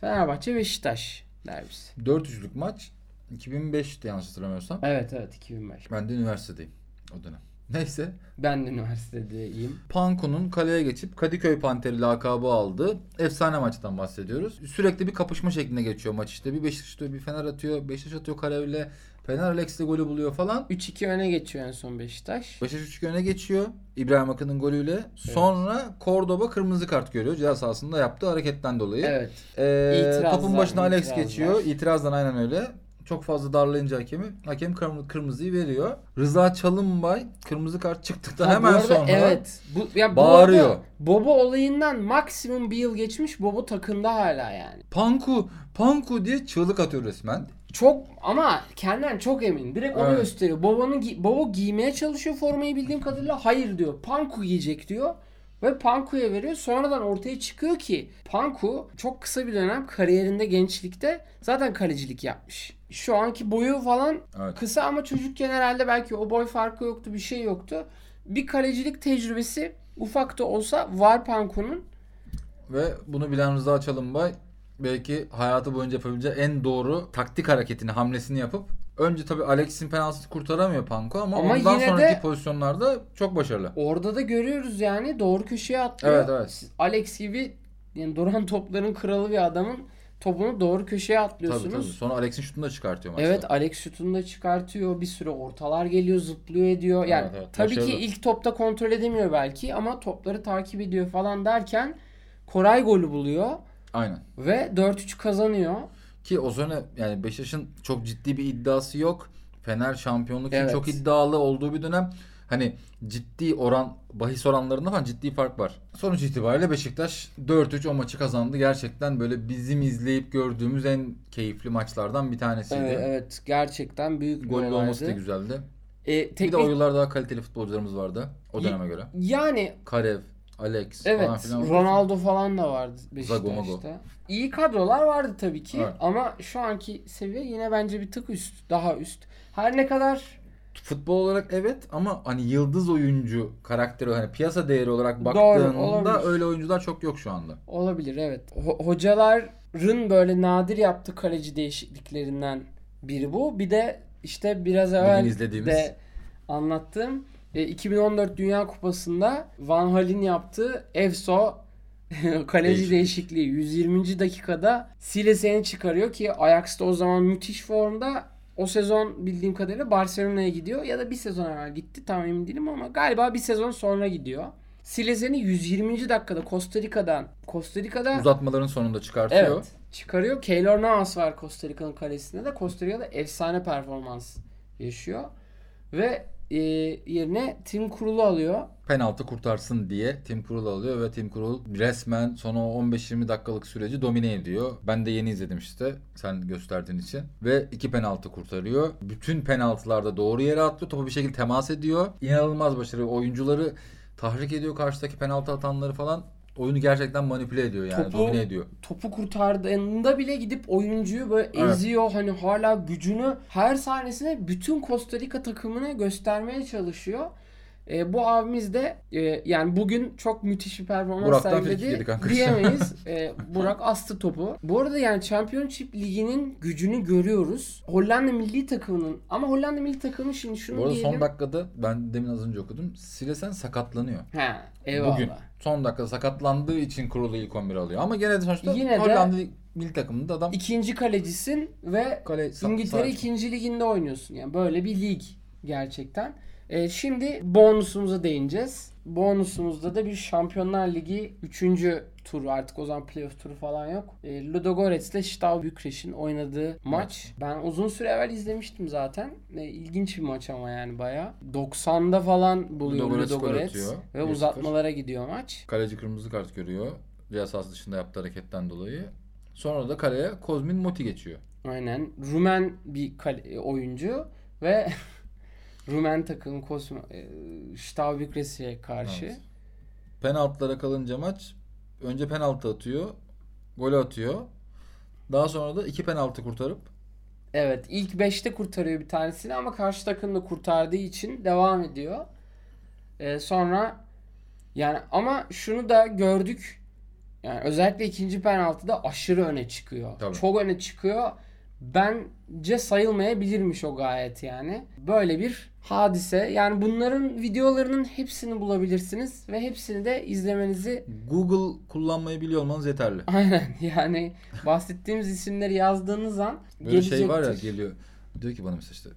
Fenerbahçe Beşiktaş derbisi. 400'lük maç 2005'ti yanlış hatırlamıyorsam. Evet evet 2005. Ben de üniversitedeyim o dönem. Neyse. Ben de üniversitedeyim. Panko'nun kaleye geçip Kadıköy Panteri lakabı aldığı efsane maçtan bahsediyoruz. Sürekli bir kapışma şeklinde geçiyor maç işte. Bir Beşiktaş atıyor, bir Fener atıyor. Beşiktaş atıyor Karevle. Fener Alex'le golü buluyor falan. 3-2 öne geçiyor en son Beşiktaş. Beşiktaş 3 öne geçiyor İbrahim Akın'ın golüyle. Sonra Cordoba kırmızı kart görüyor. Ceza sahasında yaptığı hareketten dolayı. Evet. Ee, İtirazlar, topun başına Alex itirazlar. geçiyor. İtirazdan aynen öyle. Çok fazla darlayınca hakemi, hakem kırm- kırmızıyı veriyor. Rıza Çalınbay kırmızı kart çıktıktan Ha, bu hemen arada sonra evet. Bu, ya bu bağırıyor. arada Bobo olayından maksimum bir yıl geçmiş. Bobo takımda hala yani. Panku, Panku diye çığlık atıyor resmen. Çok ama kendinden çok emin. Direkt onu Evet. gösteriyor. Bobo'nun gi- Bobo giymeye çalışıyor formayı bildiğim kadarıyla. Hayır diyor. Panku giyecek diyor. Ve Panku'ya veriyor. Sonradan ortaya çıkıyor ki Panku çok kısa bir dönem kariyerinde gençlikte zaten kalecilik yapmış. Şu anki boyu falan Evet. kısa ama çocukken herhalde belki o boy farkı yoktu bir şey yoktu. Bir kalecilik tecrübesi ufak da olsa var Panku'nun. Ve bunu bilen Rıza Çalınbay belki hayatı boyunca yapabileceği en doğru taktik hareketini, hamlesini yapıp önce tabii Alex'in penaltısını kurtaramıyor Panko ama, Ama ondan yine sonraki de- pozisyonlarda çok başarılı. Orada da görüyoruz yani doğru köşeye atlıyor. Evet, evet. Alex gibi yani duran topların kralı bir adamın topunu doğru köşeye Tabii atlıyorsunuz. tabii. Sonra Alex'in şutunu da çıkartıyor maçta. Evet Alex şutunu da çıkartıyor. Bir süre ortalar geliyor, zıplıyor ediyor. Yani Evet, evet, tabii başarılı. ki ilk topta kontrol edemiyor belki ama topları takip ediyor falan derken Koray golü buluyor Aynen. ve 4-3 kazanıyor. Ki o sene yani Beşiktaş'ın çok ciddi bir iddiası yok. Fener şampiyonluk için Evet. çok iddialı olduğu bir dönem. Hani ciddi oran, bahis oranlarında falan ciddi fark var. Sonuç itibariyle Beşiktaş 4-3 o maçı kazandı. Gerçekten böyle bizim izleyip gördüğümüz en keyifli maçlardan bir tanesiydi. Evet, evet gerçekten büyük bir olaydı. olması da güzeldi. E, Bir de teknik- oyuncular daha kaliteli futbolcularımız vardı o döneme göre. Yani Karev, Alex Evet, falan filan. Ronaldo falan da vardı. Beşiktaş'ta. İyi kadrolar vardı tabii ki Evet. ama şu anki seviye yine bence bir tık üst, daha üst. Her ne kadar Futbol olarak evet ama hani yıldız oyuncu karakteri hani piyasa değeri olarak Doğru, baktığında olabilir. öyle oyuncular çok yok şu anda. olabilir evet. Ho- hocaların böyle nadir yaptığı kaleci değişikliklerinden biri bu. Bir de işte biraz evvel izlediğimiz. de anlattığım e, 2014 Dünya Kupası'nda Van Hal'in yaptığı Efso kaleci Değişiklik. değişikliği 120. dakikada Silesen'i çıkarıyor ki Ajax'ta o zaman müthiş formda. O sezon bildiğim kadarıyla Barcelona'ya gidiyor ya da bir sezon evvel gitti tam emin değilim ama galiba bir sezon sonra gidiyor. Silesen'i 120. dakikada Costa Rica'dan Costa Rica'da Uzatmaların sonunda çıkartıyor. Evet. Çıkarıyor. Keylor Navas var Costa Rica'nın kalesinde de. Costa Rica'da efsane performans yaşıyor. Ve e, yerine Tim Kurul'u alıyor. Penaltı kurtarsın diye Tim Krul alıyor ve Tim Krul resmen son o 15-20 dakikalık süreci domine ediyor. Ben de yeni izledim işte sen gösterdiğin için. Ve iki penaltı kurtarıyor. Bütün penaltılarda doğru yere atlıyor. Topu bir şekilde temas ediyor. İnanılmaz başarı. Oyuncuları tahrik ediyor karşıdaki penaltı atanları falan. Oyunu gerçekten manipüle ediyor yani. Topu- Domine ediyor. Topu kurtardığında bile gidip oyuncuyu böyle Evet. eziyor. Hani hala gücünü her sahnesine bütün Costa Rica takımına göstermeye çalışıyor. E, bu abimiz de e, yani bugün çok müthiş bir performans Burak'tan sergiledi diyemeyiz. E, Burak astı topu. Bu arada yani Championship Ligi'nin gücünü görüyoruz. Hollanda milli takımının ama Hollanda milli takımı şimdi şunu Bu arada diyelim. son dakikada ben demin az önce okudum. Silesen sakatlanıyor. He, eyvallah. Bugün son dakikada sakatlandığı için kurulu ilk 11 alıyor. Ama gene de sonuçta Yine de- Hollanda milli takımında adam İkinci kalecisin ve kale İngiltere ikinci liginde oynuyorsun. Yani böyle bir lig gerçekten. Ee, şimdi bonusumuza değineceğiz. Bonusumuzda da bir Şampiyonlar Ligi 3. turu artık o zaman playoff turu falan yok. E, Ludogorets ile Steaua Bükreş'in oynadığı maç. Ben uzun süre evvel izlemiştim zaten. E, ilginç bir maç ama yani baya. 90'da falan buluyor Ludogorets Ludogorets atıyor. ve 1-0. uzatmalara gidiyor maç. Kaleci kırmızı kart görüyor. Ceza sahası dışında yaptığı hareketten dolayı. Sonra da kaleye Kozmin Moti geçiyor. Aynen. Rumen bir kale, oyuncu ve Rumen takım Kosmo e, Ştav Bükreş'e karşı. Evet. Penaltılara kalınca maç önce penaltı atıyor. Gol atıyor. Daha sonra da iki penaltı kurtarıp Evet ilk 5'te kurtarıyor bir tanesini ama karşı takım da kurtardığı için devam ediyor. Ee, sonra yani ama şunu da gördük. Yani özellikle ikinci penaltıda aşırı öne çıkıyor. Tabii. Çok öne çıkıyor. Bence sayılmayabilirmiş o gayet yani. Böyle bir hadise. Yani bunların videolarının hepsini bulabilirsiniz ve hepsini de izlemenizi Google kullanmayı biliyor olmanız yeterli. aynen yani bahsettiğimiz isimleri yazdığınız an Böyle şey var ya gelecektir. geliyor. Diyor ki bana mesela işte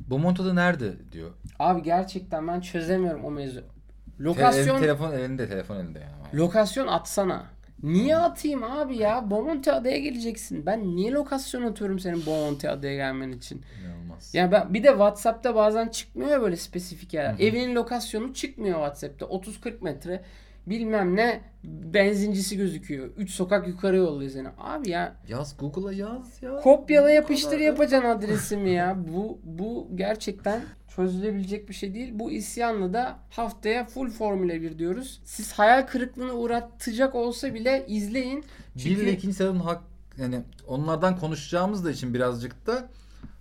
Bomonto'da nerede diyor. Abi gerçekten ben çözemiyorum o mevzu. Te- Lokasyon telefon elinde telefon elinde yani. lokasyon atsana. Niye atayım abi ya? Bomonti adaya geleceksin. Ben niye lokasyon atıyorum senin Bomonti adaya gelmen için? İnanılmaz. Ya ben bir de WhatsApp'ta bazen çıkmıyor böyle spesifik yerler. Evinin lokasyonu çıkmıyor WhatsApp'ta. 30-40 metre bilmem ne benzincisi gözüküyor. 3 sokak yukarı yolluyor seni. Abi ya Yaz Google'a yaz ya. kopyala yapıştır yapacaksın adresimi ya. Bu bu gerçekten çözülebilecek bir şey değil. Bu isyanla da haftaya full Formula 1 diyoruz. Siz hayal kırıklığına uğratacak olsa bile izleyin. Bir ile ikinci sezon hak yani onlardan konuşacağımız da için birazcık da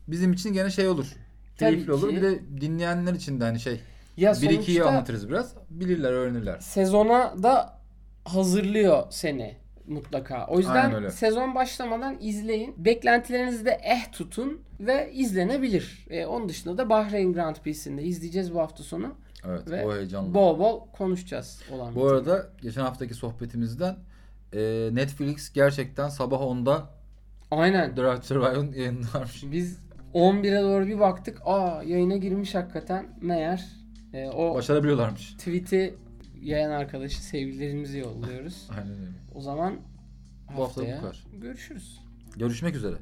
bizim için gene şey olur. Keyifli olur. Bir de dinleyenler için de hani şey ya bir ikiyi anlatırız biraz. Bilirler, öğrenirler. sezona da hazırlıyor seni mutlaka. O yüzden sezon başlamadan izleyin. Beklentilerinizi de eh tutun ve izlenebilir. E, onun dışında da Bahreyn Grand Prix'sinde izleyeceğiz bu hafta sonu. Evet, Ve o heyecanlı. Bol bol konuşacağız olan. Bu arada geçen haftaki sohbetimizden e, Netflix gerçekten sabah 10'da Aynen. Drive to Survive'ın yayınlarmış. Biz 11'e doğru bir baktık. Aa yayına girmiş hakikaten. Meğer e, o Başarabiliyorlarmış. tweet'i yayan arkadaşı sevgilerimizi yolluyoruz. Aynen öyle. O zaman Bu hafta bu haftaya kadar. görüşürüz. Görüşmek üzere.